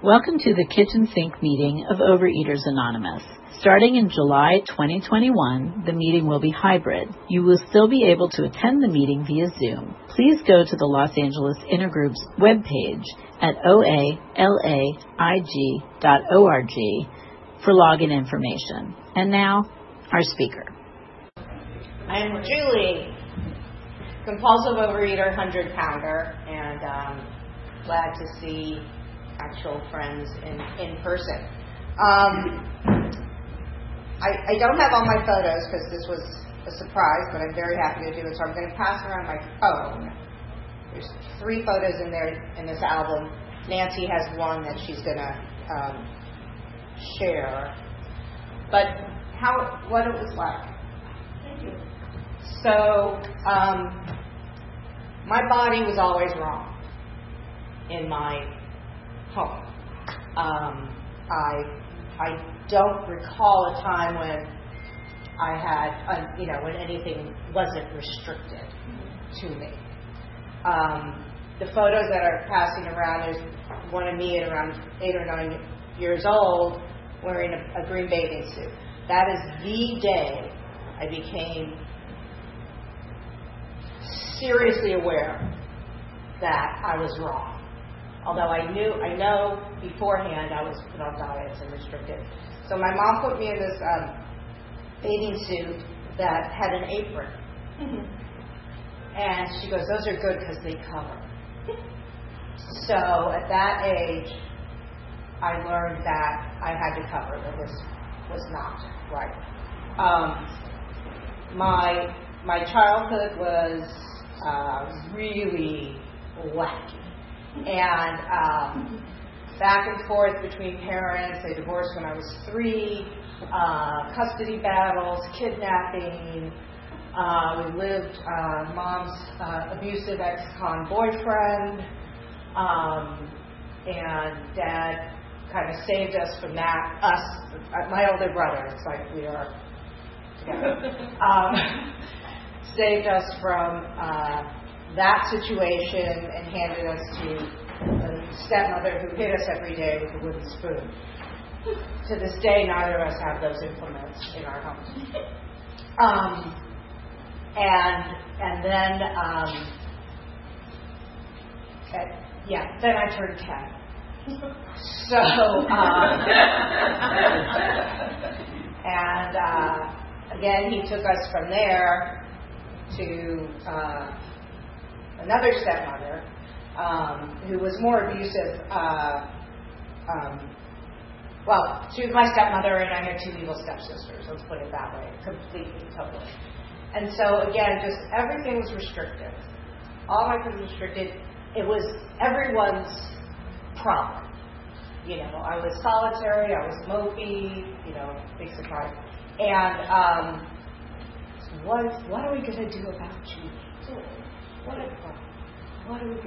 Welcome to the kitchen sink meeting of Overeaters Anonymous. Starting in July 2021, the meeting will be hybrid. You will still be able to attend the meeting via Zoom. Please go to the Los Angeles Intergroup's webpage at oalaig.org for login information. And now, our speaker. I'm Julie, compulsive overeater, 100 pounder, and um, glad to see actual friends in, in person. Um, I, I don't have all my photos because this was a surprise, but I'm very happy to do it. So I'm going to pass around my phone. There's three photos in there in this album. Nancy has one that she's going to um, share. But how what it was like. Thank you. So um, my body was always wrong in my home. Um, I I don't recall a time when I had uh, you know when anything wasn't restricted to me. Um, the photos that are passing around, there's one of me at around eight or nine years old wearing a, a green bathing suit. That is the day I became seriously aware that I was wrong. Although I knew, I know beforehand I was put on diets and restricted. So my mom put me in this um, bathing suit that had an apron. and she goes, those are good because they cover. so at that age, I learned that I had to cover, that this was not right. Um, my my childhood was uh, really wacky and um, back and forth between parents. They divorced when I was three, uh, custody battles, kidnapping. Uh, we lived uh, mom's uh, abusive ex-con boyfriend, um, and dad kind of saved us from that. Us, my older brother. It's like we are together. um, saved us from uh, that situation and handed us to a stepmother who hit us every day with a wooden spoon. To this day, neither of us have those implements in our homes. Um, and and then um, at, yeah, then I turned ten. So um, and uh, again, he took us from there to. Uh, another stepmother um, who was more abusive. Uh, um, well, she was my stepmother, and I had two evil stepsisters. Let's put it that way, completely, totally. And so again, just everything was restricted. All my kids restricted. It was everyone's problem. You know, I was solitary, I was mopey, you know, big surprise. And um, what what are we going to do about you? What, what are we?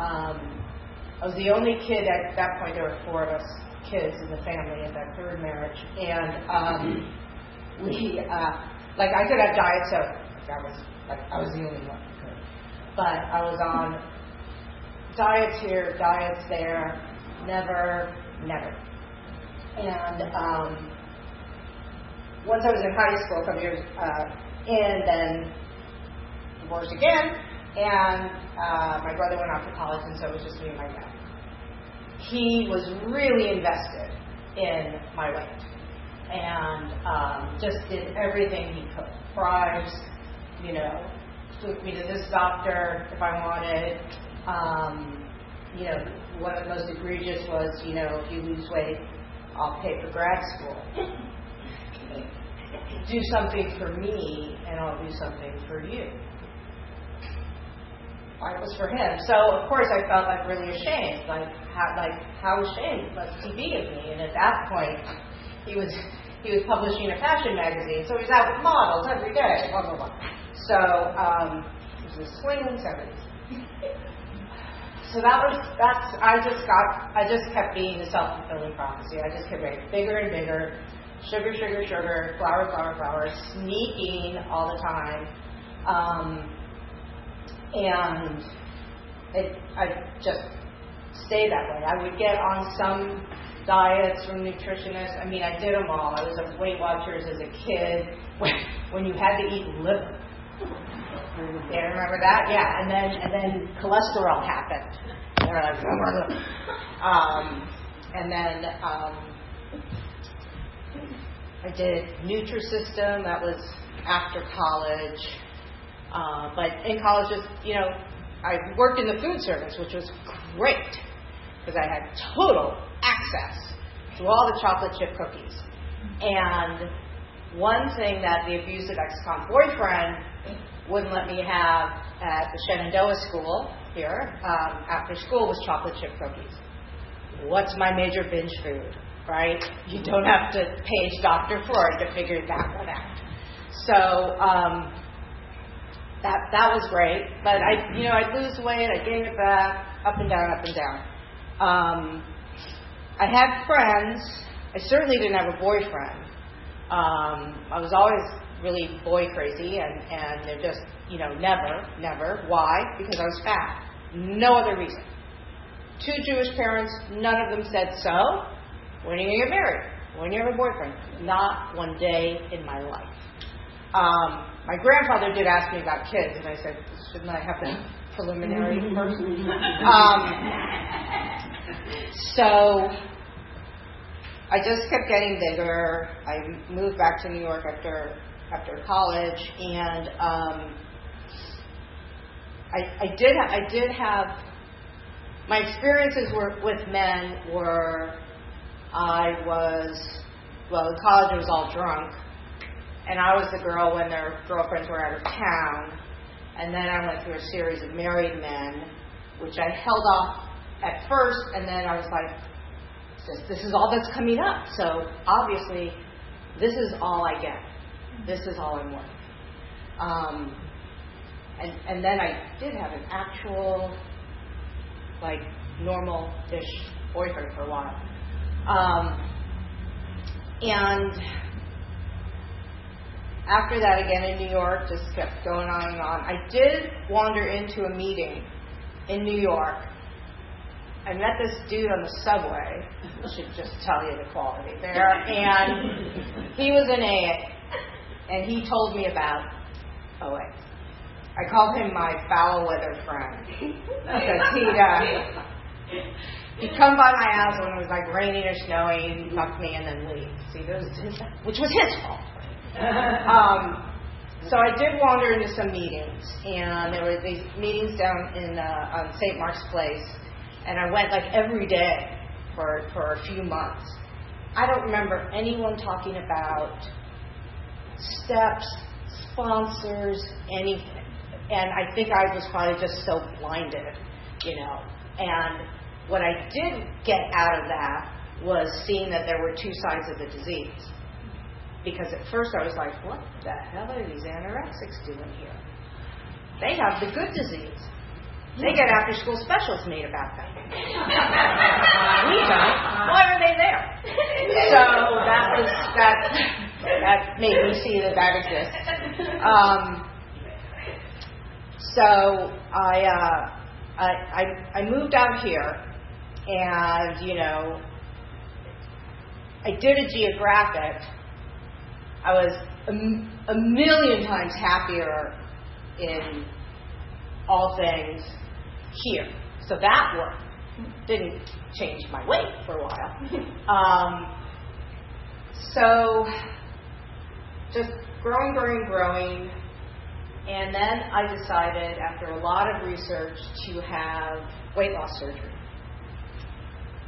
Um, I was the only kid at that point. There were four of us kids in the family in that third marriage, and um, we uh, like I could have diet soda. That was like I was the only one. But I was on diets here, diets there, never, never. And um, once I was in high school, a couple years uh, in, then divorced again, and uh, my brother went off to college, and so it was just me and my dad. He was really invested in my weight and um, just did everything he could. Bribes, you know, took me to this doctor if I wanted. Um, you know, one of the most egregious was, you know, if you lose weight, I'll pay for grad school. do something for me, and I'll do something for you art was for him. So of course I felt like really ashamed, like how, like how ashamed must he be of me? And at that point, he was he was publishing a fashion magazine, so he was out with models every day, blah blah blah. So um, it was a swinging seventies. so that was that's I just got I just kept being the self fulfilling prophecy. I just kept getting bigger and bigger, sugar, sugar, sugar, flour, flour, flour, sneaking all the time. Um, and it, I just stay that way. I would get on some diets from nutritionists. I mean, I did them all. I was at Weight Watchers as a kid when, when you had to eat liver. Yeah, remember that? Yeah, and then and then cholesterol happened. Um, and then um, I did Nutrisystem. That was after college. Uh, but in college, just you know, I worked in the food service, which was great because I had total access to all the chocolate chip cookies. And one thing that the abusive ex-con boyfriend wouldn't let me have at the Shenandoah School here um, after school was chocolate chip cookies. What's my major binge food? Right? You don't have to page Dr. Freud to figure that one out. So um, that that was great. But I, you know, I'd lose weight, I gain it back, up and down, up and down. Um, I had friends. I certainly didn't have a boyfriend. Um, I was always really boy crazy, and and they're just, you know, never, never. Why? Because I was fat. No other reason. Two Jewish parents, none of them said so. When are you get married? When you have a boyfriend? Not one day in my life. Um, my grandfather did ask me about kids, and I said, shouldn't I have the preliminary first? Um, so I just kept getting bigger. I moved back to New York after after college, and um, I, I did I did have my experiences were with men were I was well in college I was all drunk and I was the girl when their girlfriends were out of town. And then I went through a series of married men, which I held off at first, and then I was like, this, is all that's coming up. So obviously, this is all I get. This is all I'm worth. Um, and, and then I did have an actual, like, normal-ish boyfriend for a while. Um, and after that, again in New York, just kept going on and on. I did wander into a meeting in New York. I met this dude on the subway. I should just tell you the quality there. And he was an AA, and he told me about OA. I called him my foul weather friend because he'd uh, he'd come by my house when it was like raining or snowing, fuck me, and then leave. See, those, which was his fault um, so I did wander into some meetings, and there were these meetings down in uh, on St. Mark's Place, and I went like every day for for a few months. I don't remember anyone talking about steps, sponsors, anything, and I think I was probably just so blinded, you know. And what I did get out of that was seeing that there were two sides of the disease because at first I was like, what the hell are these anorexics doing here? They have the good disease. They get after school specials made about them. we don't. Why are they there? So that was that that made me see that that exists. Um, so I, uh, I I I moved out here, and you know, I did a geographic I was a, a million times happier in all things here. So that worked. Didn't change my weight for a while. Um, so just growing, growing, growing. And then I decided, after a lot of research, to have weight loss surgery.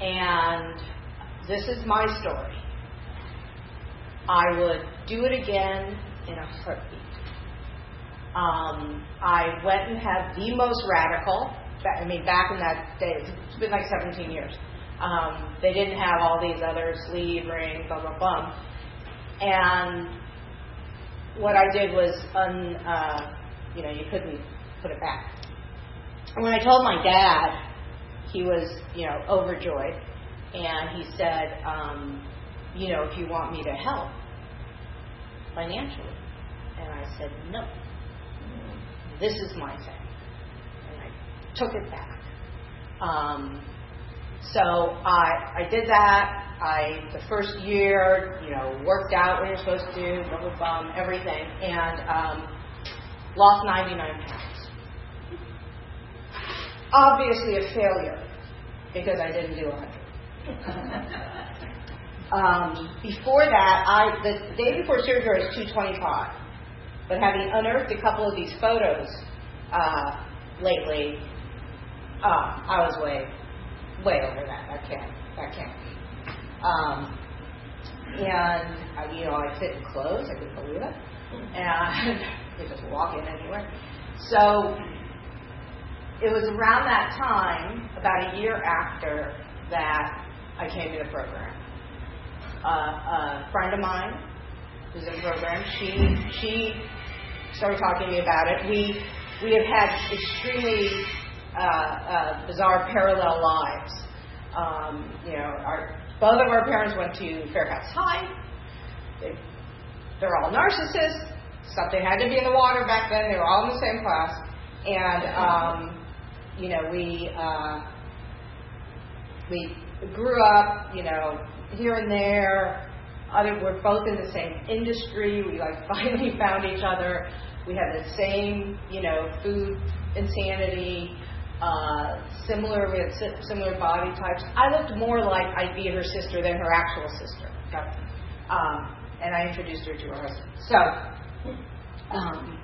And this is my story. I would do it again in a heartbeat. Um, I went and had the most radical. I mean, back in that day, it's been like 17 years. Um, they didn't have all these other sleeve rings, blah blah blah. And what I did was, un, uh, you know, you couldn't put it back. And when I told my dad, he was, you know, overjoyed, and he said, um, you know, if you want me to help financially. And I said, no. This is my thing. And I took it back. Um, So I I did that. I the first year, you know, worked out what you're supposed to do, blah blah blah, everything, and um, lost 99 pounds. Obviously a failure because I didn't do 100. Um, before that, I the day before surgery I was 225, but having unearthed a couple of these photos uh, lately, uh, I was way, way over that. That can't, that can't be. Um, and I, you know, I fit in clothes. I couldn't believe it, and you just walk in anywhere. So it was around that time, about a year after, that I came to the program uh, a friend of mine who's in the program. She she started talking to me about it. We we have had extremely uh, uh, bizarre parallel lives. Um, you know, our both of our parents went to Fairfax High. They, they're all narcissists. Something had to be in the water back then. They were all in the same class, and um, you know we uh, we grew up, you know, here and there. Other, we're both in the same industry. We like finally found each other. We have the same, you know, food insanity. Uh, similar, we had similar body types. I looked more like I'd be her sister than her actual sister. Okay? Um, and I introduced her to her husband. So um,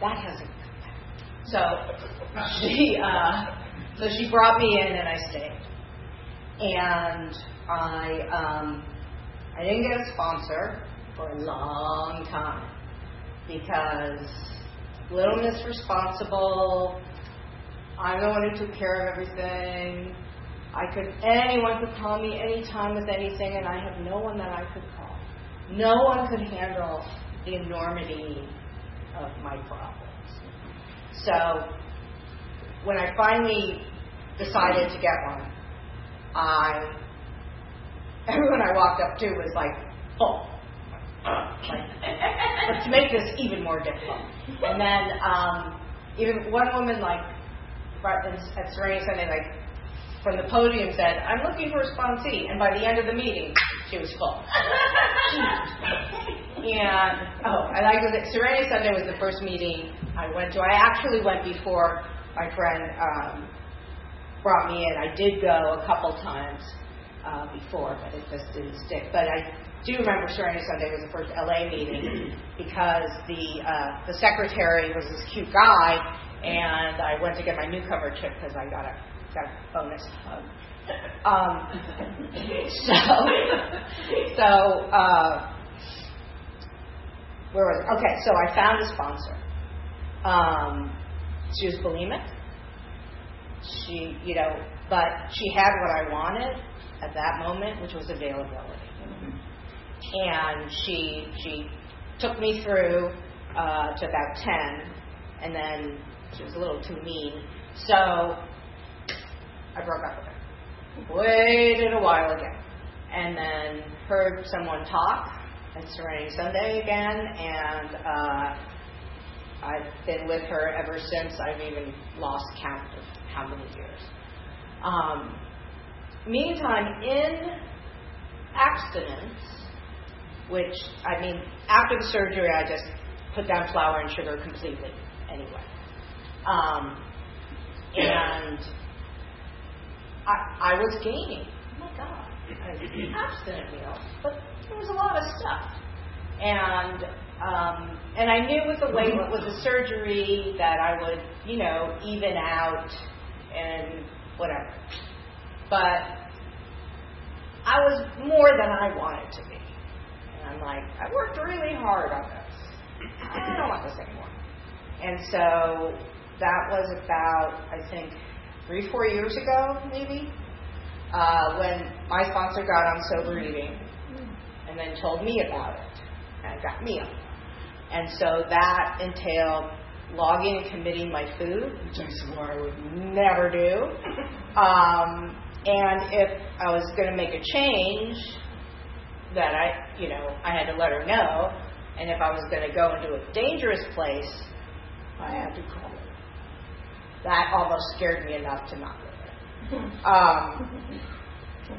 that hasn't. So she, uh, so she brought me in, and I stayed. And I um, I didn't get a sponsor for a long time because Little Miss Responsible. I'm the one who took care of everything. I could anyone could call me anytime with anything, and I have no one that I could call. No one could handle the enormity of my problems. So when I finally decided to get one, I everyone I walked up to was like, oh. Like, let's make this even more difficult. And then um, even one woman like at Serenity Sunday, like from the podium said, I'm looking for a sponsee. And by the end of the meeting, she was full. and, oh, I like that Serenity Sunday was the first meeting I went to. I actually went before my friend um, brought me in. I did go a couple times uh, before, but it just didn't stick. But I do remember Serenity Sunday was the first LA meeting because the uh, the secretary was this cute guy, and I went to get my newcomer chip because I got a got a bonus hug. Um, so so uh, where was it? Okay, so I found a sponsor. Um, she was bulimic. She, you know, but she had what I wanted at that moment, which was availability. And she she took me through uh, to about ten, and then she was a little too mean, so I broke up with her. Waited a while again, and then heard someone talk at Serenity Sunday again, and uh, I've been with her ever since. I've even lost count of how many years. Um, meantime, in abstinence, which I mean, after the surgery, I just put down flour and sugar completely anyway. Um, and I, I was gaining. Oh my God. I was abstinent meals, but there was a lot of stuff. And um, and I knew with the weight, with the surgery, that I would, you know, even out and whatever. But I was more than I wanted to be. And I'm like, I worked really hard on this. I don't want this anymore. And so that was about, I think, three, four years ago, maybe, uh, when my sponsor got on sober eating and then told me about it and got me on. And so that entailed logging and committing my food, which I swore I would never do. Um, and if I was going to make a change, that I, you know, I had to let her know. And if I was going to go into a dangerous place, I had to call her. That almost scared me enough to not go there. Um,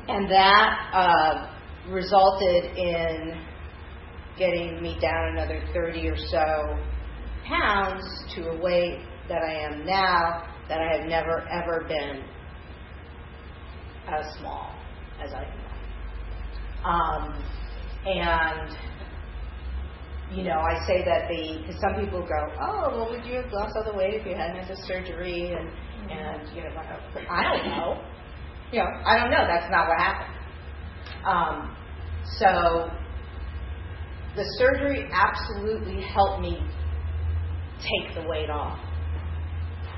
and that uh, resulted in getting me down another 30 or so pounds to a weight that I am now that I have never ever been as small as I now. Um, and you know, I say that the because some people go, oh, well, would you have lost all the weight if you hadn't had the surgery? And and you know, I don't know. You know, I don't know. That's not what happened. Um, so the surgery absolutely helped me take the weight off.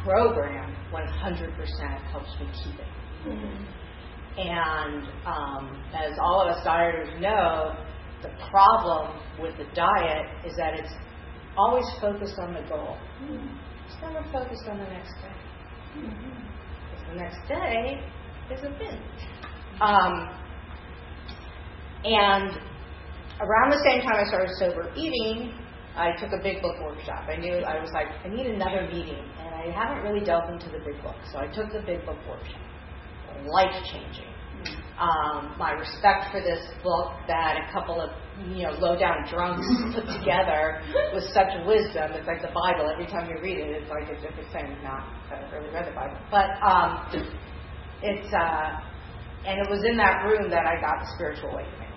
Program 100% helps me keep it. Mm-hmm. And um, as all of us dieters know, the problem with the diet is that it's always focused on the goal. Mm-hmm. It's never focused on the next day. Mm-hmm. Because the next day is a binge. Um, and around the same time I started sober eating, I took a big book workshop. I knew I was like, I need another meeting, and I haven't really delved into the big book, so I took the big book workshop. Life changing. Um, my respect for this book that a couple of you know low down drunks put together with such wisdom. It's like the Bible. Every time you read it, it's like a different thing. Not that I've really read the Bible, but um, it's uh, and it was in that room that I got the spiritual awakening.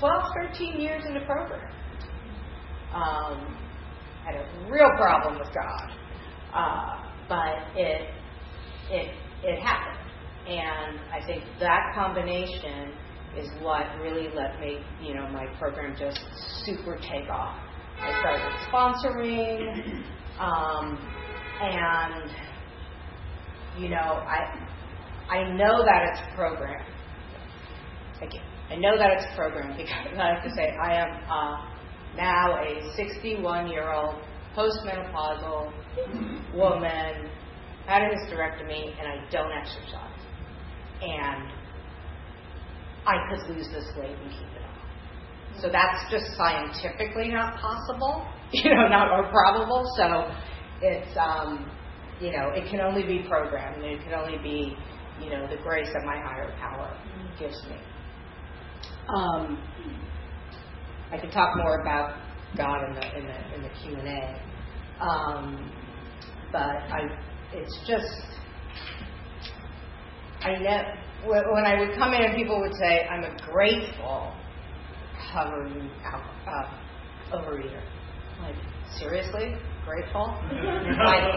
12, 13 years in the program. Um, had a real problem with God, uh, but it it it happened, and I think that combination is what really let me, you know, my program just super take off. I started sponsoring, um, and you know, I I know that it's a program. I know that it's a program because I have to say I am uh, now a 61 year old postmenopausal woman, had a hysterectomy, and I don't exercise. And I could lose this weight and keep it off. So that's just scientifically not possible, you know, not or probable. So it's, um, you know, it can only be programmed. It can only be, you know, the grace that my higher power gives me. Um, I could talk more about God in the in the in the Q and A, um, but I it's just I know when I would come in and people would say I'm a grateful hovering uh, overeater. Like seriously, grateful? like,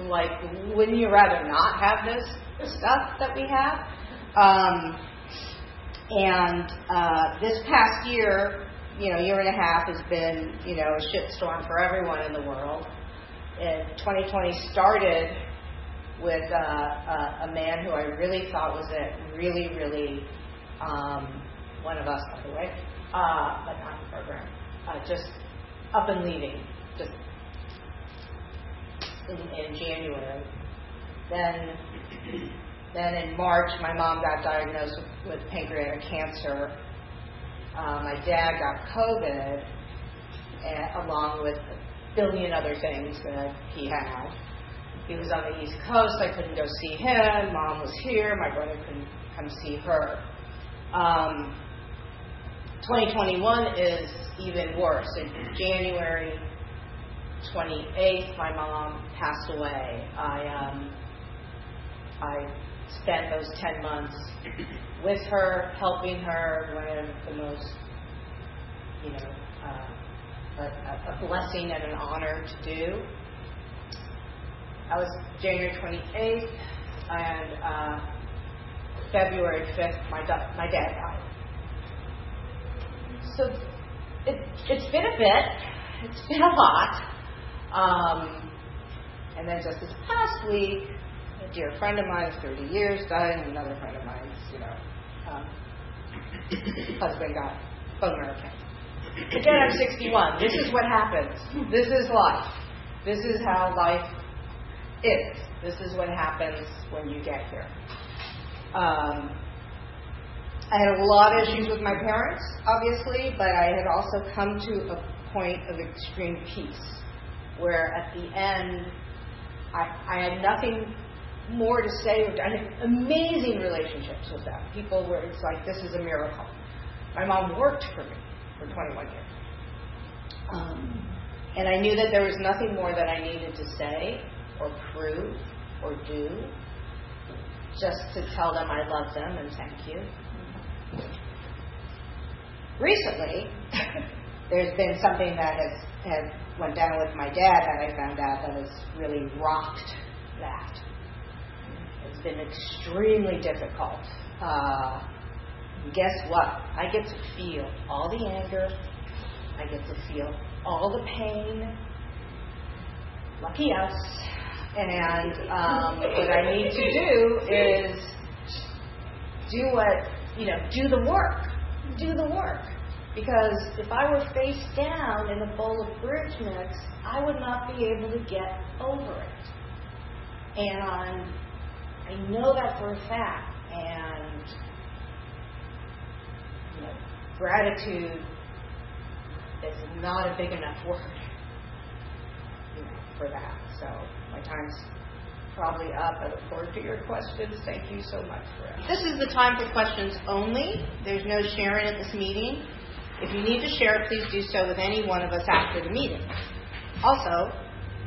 like wouldn't you rather not have this stuff that we have? Um, and uh, this past year, you know, year and a half has been, you know, a shitstorm for everyone in the world. And 2020 started with uh, a, a man who I really thought was a really, really um, one of us, by the way, uh, but not the program, uh, just up and leaving, just in, in January. Then then in March, my mom got diagnosed with, with pancreatic cancer. Uh, my dad got COVID, and, along with a billion other things that he had. He was on the East Coast. I couldn't go see him. Mom was here. My brother couldn't come see her. Um, 2021 is even worse. In January 28th, my mom passed away. I um, I spent those 10 months with her, helping her, one of the most, you know, uh, a, a, blessing and an honor to do. That was January 28th, and uh, February 5th, my, my dad died. So it, it's been a bit, it's been a lot. Um, and then just this past week, a dear friend of mine, 30 years, died, and another friend of mine's, you know, um, husband got bone marrow cancer. Again, I'm 61. This is what happens. This is life. This is how life is. This is what happens when you get here. Um, I had a lot of issues with my parents, obviously, but I had also come to a point of extreme peace where at the end I, I had nothing more to say. I had amazing relationships with them. People were, it's like, this is a miracle. My mom worked for me for 21 years. Um, and I knew that there was nothing more that I needed to say or prove or do, just to tell them I love them and thank you. Recently, there's been something that has, has went down with my dad that I found out that has really rocked that. It's been extremely difficult. Uh, guess what? I get to feel all the anger. I get to feel all the pain. Lucky us. And um, what I need to do is do what, you know, do the work. Do the work. Because if I were face down in a bowl of bridge mix, I would not be able to get over it. And I know that for a fact. And you know, gratitude is not a big enough word you know, for that. So my time's probably up. I look forward to your questions. Thank you so much for it. This is the time for questions only. There's no sharing at this meeting. If you need to share, please do so with any one of us after the meeting. Also,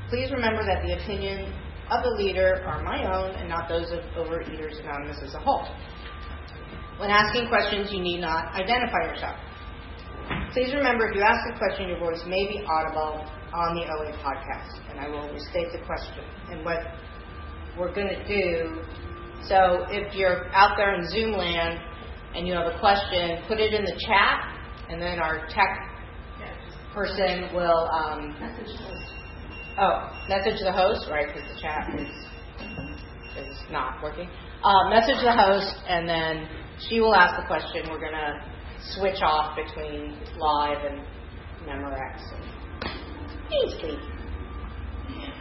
please remember that the opinion of the leader are my own and not those of Overeaters Anonymous as a whole. When asking questions, you need not identify yourself. Please remember if you ask a question, your voice may be audible on the OA podcast, and I will restate the question. And what we're going to do, so if you're out there in Zoom land and you have a question, put it in the chat, and then our tech person will. Um, message the host. Oh, message the host, right? Because the chat is, is not working. Uh, message the host, and then she will ask the question. We're going to switch off between live and Memorex. Thanks, Kate.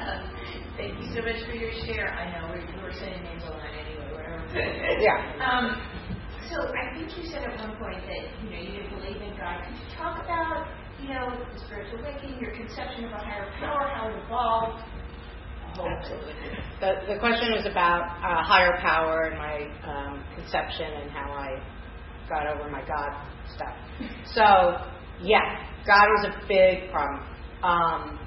Um, thank you so much for your share. I know we were saying names a lot anyway. Whatever. yeah. Um, so I think you said at one point that you know you didn't believe in God. Could you talk about you know the spiritual awakening, your conception of a higher power, how it evolved? Absolutely. The, the question was about uh, higher power and my um, conception and how I got over my God stuff. So, yeah, God was a big problem. Um,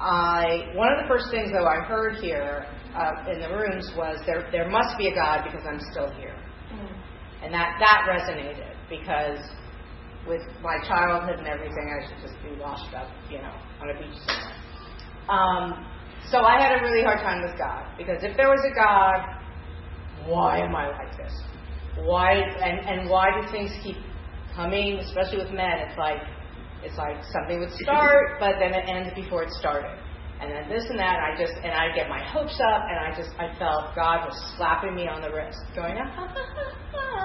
I one of the first things though I heard here uh, in the rooms was there there must be a God because I'm still here, mm. and that that resonated because with my childhood and everything I should just be washed up, you know, on a beach somewhere. Um, so I had a really hard time with God because if there was a God, why am I like this? Why and and why do things keep coming, especially with men? It's like it's like something would start, but then it ends before it started. And then this and that, and I just, and I get my hopes up, and I just, I felt God was slapping me on the wrist, going, ah, ha, ha, ha,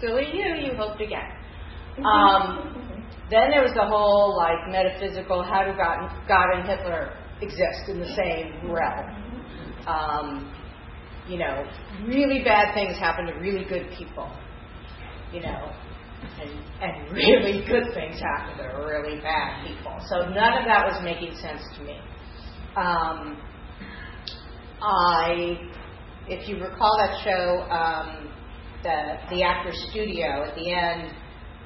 silly you, you hoped again. Um, then there was the whole like metaphysical, how do God, God and Hitler exist in the same realm? Um, you know, really bad things happen to really good people. You know, and, and really good things happen to really bad people. So none of that was making sense to me. Um, I, if you recall that show, um, the the actor studio at the end,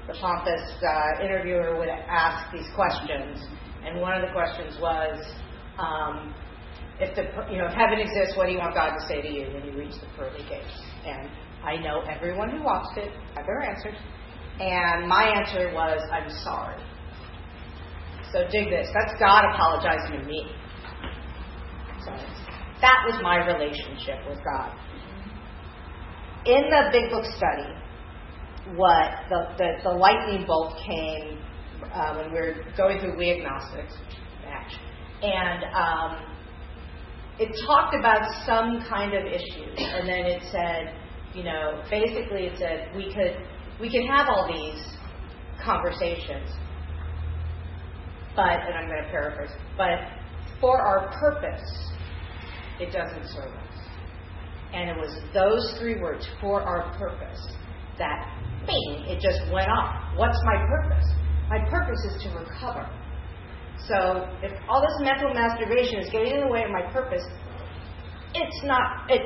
the pompous uh, interviewer would ask these questions, and one of the questions was, um, if the you know if heaven exists, what do you want God to say to you when you reach the pearly gates? And I know everyone who watched it had their answers. And my answer was, I'm sorry. So dig this. That's God apologizing to me. So that was my relationship with God. In the Big Book study, what the, the, the lightning bolt came uh, when we were going through We Agnostics, and um, it talked about some kind of issues, and then it said, you know, basically it said we could we can have all these conversations, but, and I'm going to paraphrase, but for our purpose, it doesn't serve us. And it was those three words, for our purpose, that bing, it just went off. What's my purpose? My purpose is to recover. So if all this mental masturbation is getting in the way of my purpose, it's not it.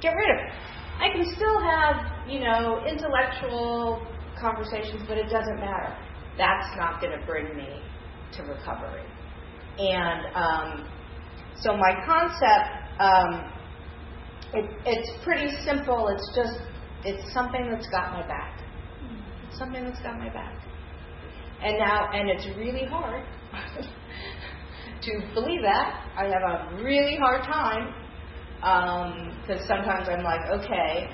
Get rid of it. I can still have you know intellectual conversations, but it doesn't matter. That's not going to bring me to recovery. And um, so my concept, um, it, it's pretty simple. It's just it's something that's got my back. It's something that's got my back. And now, and it's really hard to believe that. I have a really hard time because um, sometimes I'm like, okay,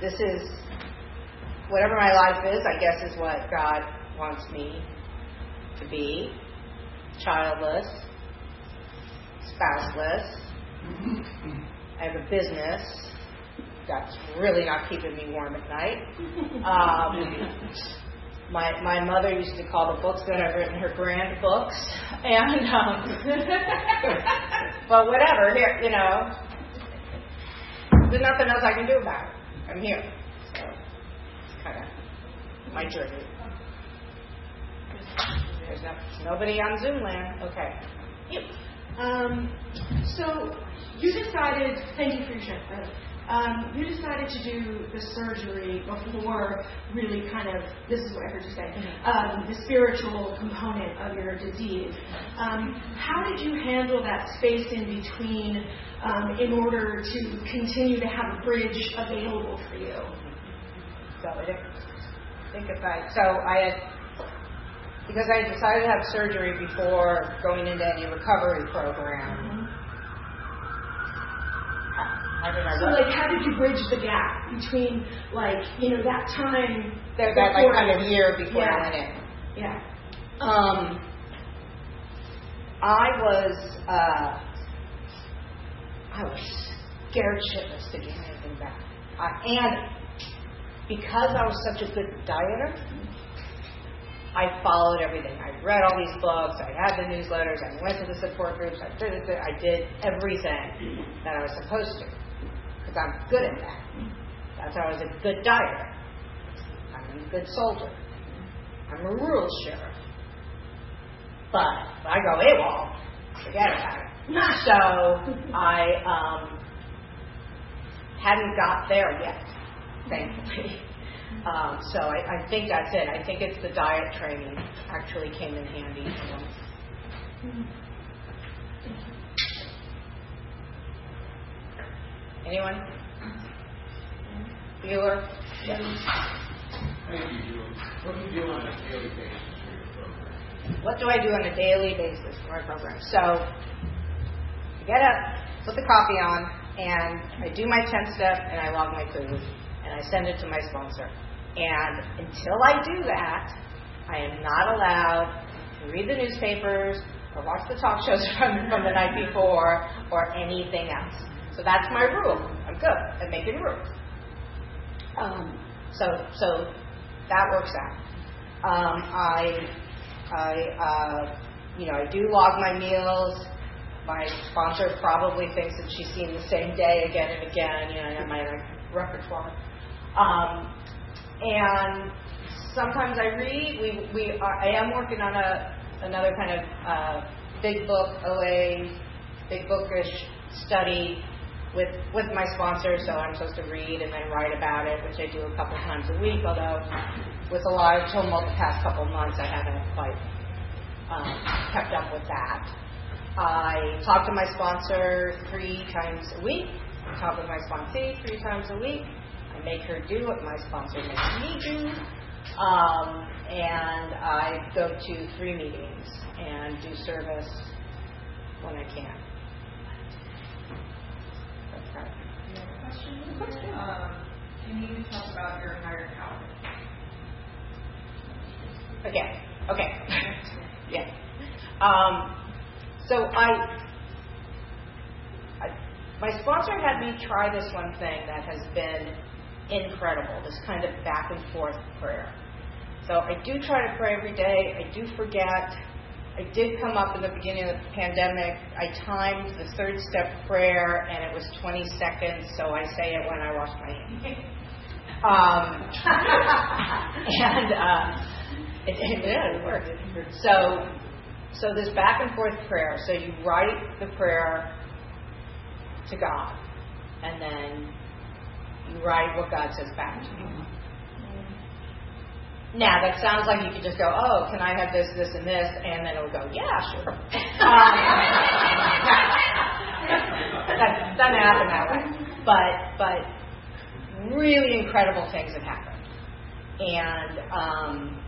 this is whatever my life is. I guess is what God wants me to be: childless, spouseless. I have a business that's really not keeping me warm at night. Um, my my mother used to call the books that I've written her grand books, and um, but whatever. Here, you know, there's nothing else I can do about it. I'm here, so it's kind of my journey. There's no, nobody on Zoom land. Okay. Yep. Um, so you decided. Thank you for your share um, you decided to do the surgery before really kind of, this is what I heard you say, um, the spiritual component of your disease. Um, how did you handle that space in between um, in order to continue to have a bridge available for you? So I think if I, so I had, because I decided to have surgery before going into any recovery program. Mm-hmm so like, how did you bridge the gap between like you know that time that, that like kind of year before yeah. I went in? Yeah. Um, I was uh, I was scared shitless to give anything back, uh, and because I was such a good dieter, I followed everything. I read all these books. I had the newsletters. I went to the support groups. I did, I did everything that I was supposed to because I'm good at that. That's how I was a good dieter. I'm a good soldier. I'm a rural sheriff. But if I go AWOL, forget about it. So I um, hadn't got there yet, thankfully. Um, so I, I, think that's it. I think it's the diet training actually came in handy. Anyone? Bueller? Yes. What do you do on a daily basis for your program? What do I do on a daily basis for my program? So, I get up, put the coffee on, and I do my 10 step, and I log my food, and I send it to my sponsor. And until I do that, I am not allowed to read the newspapers or watch the talk shows from, from the night before or anything else. So that's my rule. I'm good at making rules. Um, so so that works out. Um, I I uh, you know I do log my meals. My sponsor probably thinks that she's seen the same day again and again. You know, I have my repertoire. Um, and sometimes I read. We we are, I am working on a another kind of uh, big book OA, big bookish study with with my sponsor, so I'm supposed to read and then write about it, which I do a couple times a week. Although with a lot of Tomo the past couple months, I haven't quite um, kept up with that. I talk to my sponsor three times a week. I talk with my sponsee three times a week. I make her do what my sponsor makes me do. Um, and I go to three meetings and do service when I can. Question. Um, can you talk about your higher power? Okay. Okay. yeah. Um, so I, I, my sponsor had me try this one thing that has been incredible. This kind of back and forth prayer. So I do try to pray every day. I do forget. I did come up in the beginning of the pandemic. I timed the third step prayer, and it was 20 seconds, so I say it when I wash my hands. Um, and uh, it, it really worked. So, so this back and forth prayer. So you write the prayer to God, and then you write what God says back to you. Now that sounds like you could just go, oh, can I have this, this, and this, and then it'll go, yeah, sure. Um, that doesn't happen that way, but but really incredible things have happened, and um,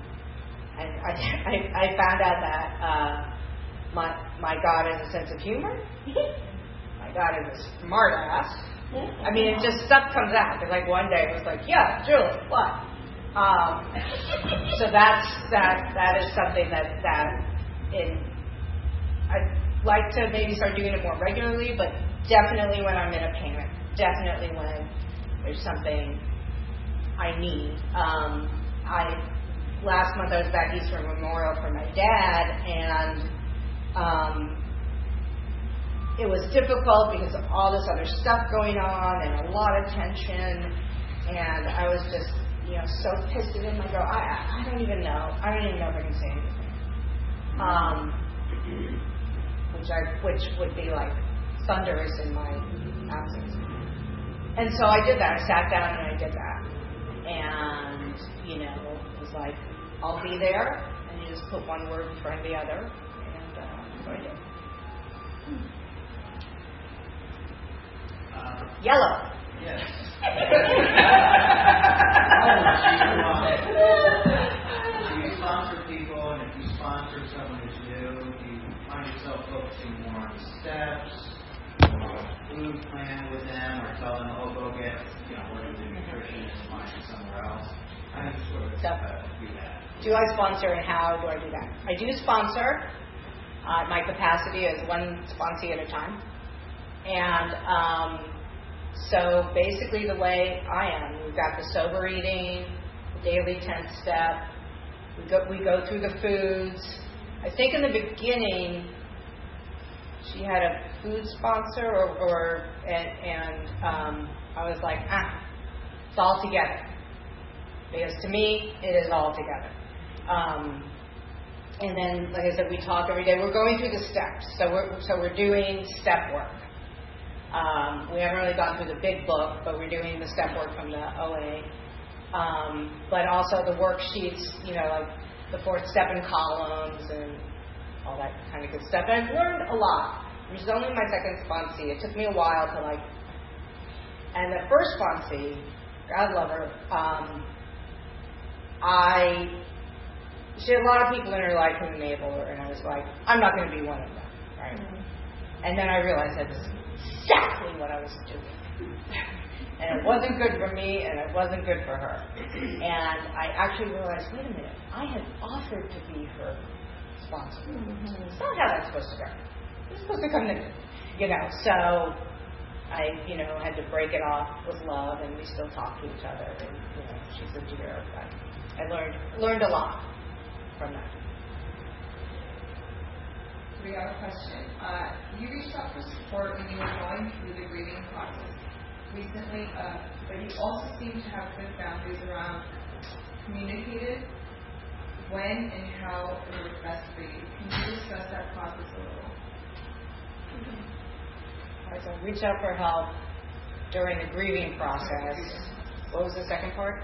I, I, I found out that uh, my my God has a sense of humor. my God is a smart ass. I mean, it just stuff comes out. Like one day it was like, yeah, Julie, what? Um, so that's that. That is something that that in I'd like to maybe start doing it more regularly, but definitely when I'm in a panic. Definitely when there's something I need. Um, I last month I was back east for memorial for my dad, and um, it was difficult because of all this other stuff going on and a lot of tension. And I was just, you know, so pissed at him. I go, I, I don't even know. I don't even know if I can say anything. Um, which I, which would be like thunderous in my absence. And so I did that. I sat down and I did that. And, you know, it was like, I'll be there. And you just put one word in front of the other. And uh, that's what I did. Uh, Yellow. Yes. Do you sponsor people, and if you sponsor someone who's new, do you find yourself focusing more on steps, or food plan with them, or tell them, oh, go get, you know, whatever the nutritionist finds you somewhere else? How do you sort of Step. uh, do that? Do I sponsor and how do I do that? I do sponsor. Uh, my capacity is one sponsee at a time. And um, so basically, the way I am, we've got the sober eating, the daily 10 step. We go, we go through the foods. I think in the beginning, she had a food sponsor, or, or and, and um, I was like, ah, it's all together. Because to me, it is all together. Um, and then, like I said, we talk every day. We're going through the steps, so we're so we're doing step work. Um, we haven't really gone through the big book, but we're doing the step work from the OA. Um, but also the worksheets, you know, like the fourth step in columns and that kind of good stuff. And I've learned a lot. This is only my second sponsee. It took me a while to like. And the first sponsee, God love her, um, I she had a lot of people in her life who enabled her, and I was like, I'm not going to be one of them, right? And then I realized that was exactly what I was doing. And it wasn't good for me, and it wasn't good for her. And I actually realized, wait a minute, I had offered to be her sponsor. It's not how that's supposed to go. You're supposed to come to me, you know. So I, you know, had to break it off with love, and we still talk to each other. And you know, she's a dear. But I learned learned a lot from that. We have a question. Uh, you reached out for support when you were going through the grieving process recently, uh, but you also seem to have good boundaries around communicated when and how it worked best for you. Can you discuss that process a little? All right, so reach out for help during the grieving process. What was the second part?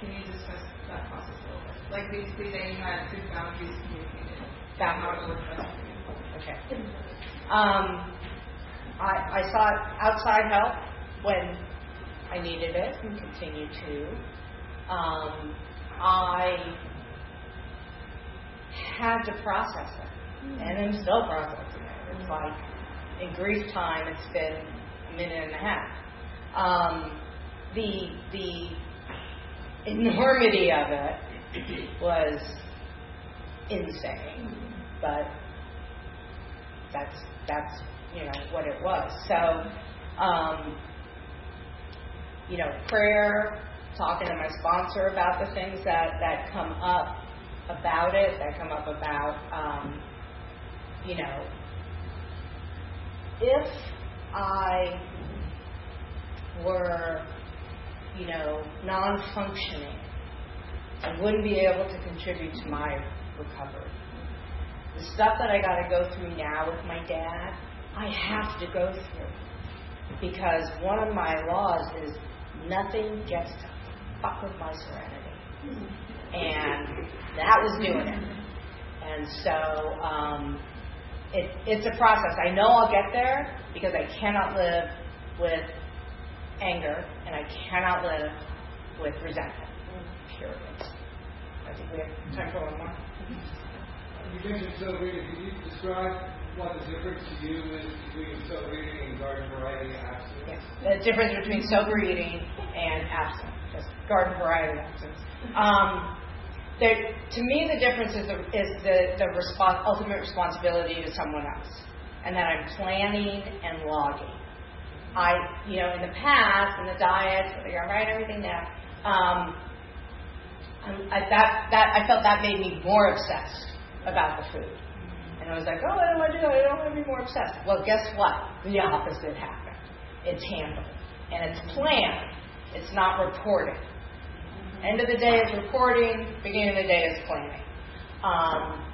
Can you discuss that process a little bit? Like basically that you had good boundaries communicated. That how it worked best for you. Okay. Um, I, I sought outside help when I needed it and continue to. Um, I had to process it, and I'm still processing it. It's like in grief time, it's been a minute and a half. Um, the the enormity of it was insane, but that's that's you know what it was. So, um, you know, prayer, talking to my sponsor about the things that that come up about it, that come up about, um, you know, if I were, you know, non-functioning, I wouldn't be able to contribute to my recovery. The stuff that I got to go through now with my dad, I have to go through. because one of my laws is nothing gets to fuck with my serenity. And that was doing it. And so um, it, it's a process. I know I'll get there because I cannot live with anger and I cannot live with resentment. Period. I think we have time for one more. You mentioned sober eating. Can you describe what the difference to you is between sober eating and garden variety abstinence? Yes. The difference between sober eating and abstinence, just garden variety abstinence. Um, there, to me, the difference is the, ultimate responsibility to someone else, and that I'm planning and logging. I, you know, in the past, in the diets, I write everything down. Um, I, that that I felt that made me more obsessed about the food. And I was like, oh, what do I do? I don't want to be more obsessed. Well, guess what? The opposite happened. It's handled. And it's planned. It's not reported. End of the day is reporting, beginning of the day is planning. Um,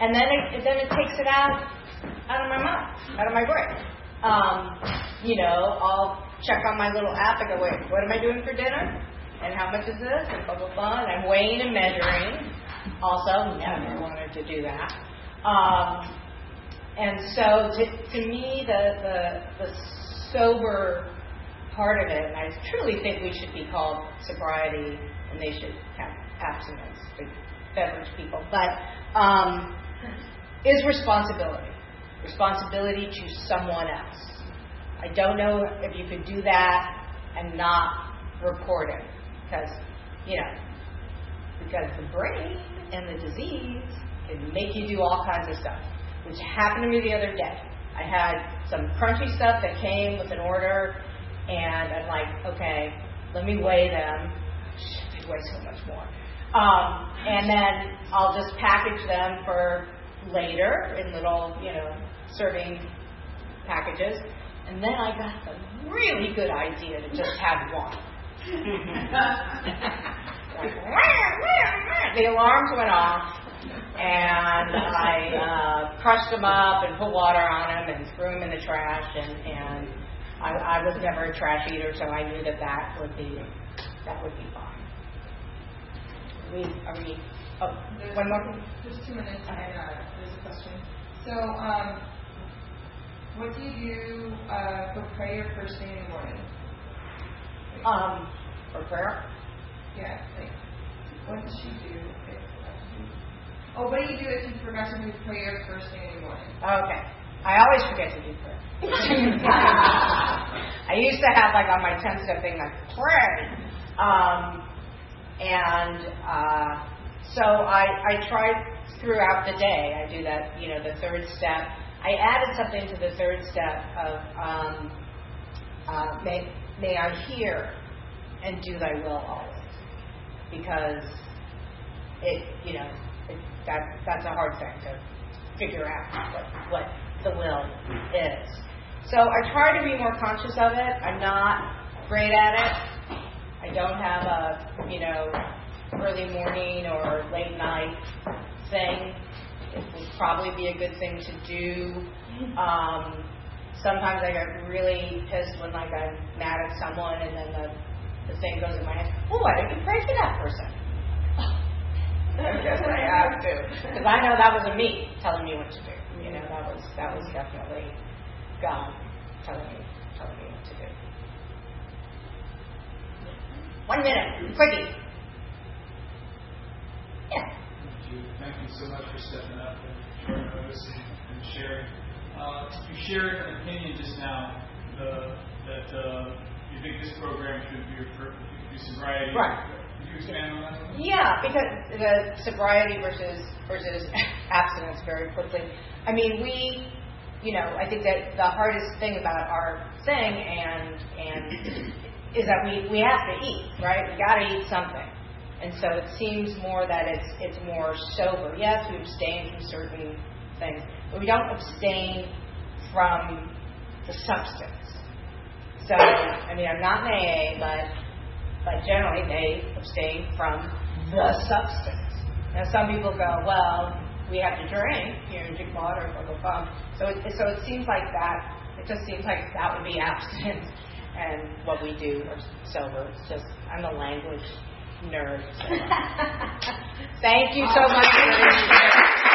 and then it, then it takes it out, out of my mind, out of my brain. Um, you know, I'll check on my little app and go, wait, what am I doing for dinner? And how much is this? And blah, blah, blah. And I'm weighing and measuring. Also, never wanted to do that. Um, and so to, to me, the, the, the sober part of it, and I truly think we should be called sobriety and they should have abstinence, the beverage people, but um, is responsibility. Responsibility to someone else. I don't know if you could do that and not report it because, you know, because the brain and the disease can make you do all kinds of stuff, which happened to me the other day. I had some crunchy stuff that came with an order, and I'm like, okay, let me weigh them. Weigh so much more. Um, and then I'll just package them for later in little, you know, serving packages. And then I got the really good idea to just have one. the alarms went off, and I uh, crushed them up and put water on them and threw them in the trash. And, and I, I was never a trash eater, so I knew that that would be that would be fine. We, are we oh, There's, one more? There's two minutes and uh, there's a question. So, um, what do you do uh, for prayer first thing in the morning? Um, for prayer? Yeah, like, what does she do? If, oh, what do you do if you forgot to do prayer first thing in the morning? Okay. I always forget to do prayer. I used to have like on my 10 step thing, like pray. Um, and uh, so I, I try throughout the day. I do that, you know, the third step. I added something to the third step of um, uh, may, may I hear and do thy will always. Because it, you know, it, that, that's a hard thing to figure out what, what the will is. So I try to be more conscious of it. I'm not great at it. I don't have a, you know, early morning or late night thing. It would probably be a good thing to do. Um, sometimes I get really pissed when like I'm mad at someone and then the, the thing goes in my head, well, why didn't you pray for that person? I guess I have to. Because I know that wasn't me telling me what to do. You know, that was that was definitely God telling me telling me what to do. One minute, quickie. Yeah. Thank you. Thank you so much for stepping up and and, and sharing. Uh, you shared an opinion just now the, that uh, you think this program should be, for, sobriety. Right. Could you expand on that? Yeah, because the sobriety versus versus abstinence very quickly. I mean, we, you know, I think that the hardest thing about our thing and and is that we we have to eat, right? We got to eat something, and so it seems more that it's it's more sober. Yes, we abstain from certain things, but we don't abstain from the substance. So, I mean, I'm not in AA, but but generally they abstain from the substance. Now, some people go, well, we have to drink, you know, drink water, blah blah blah. So, it, so it seems like that it just seems like that would be absent. And what we do are sober. It's just I'm a language nerd. So. Thank you so much for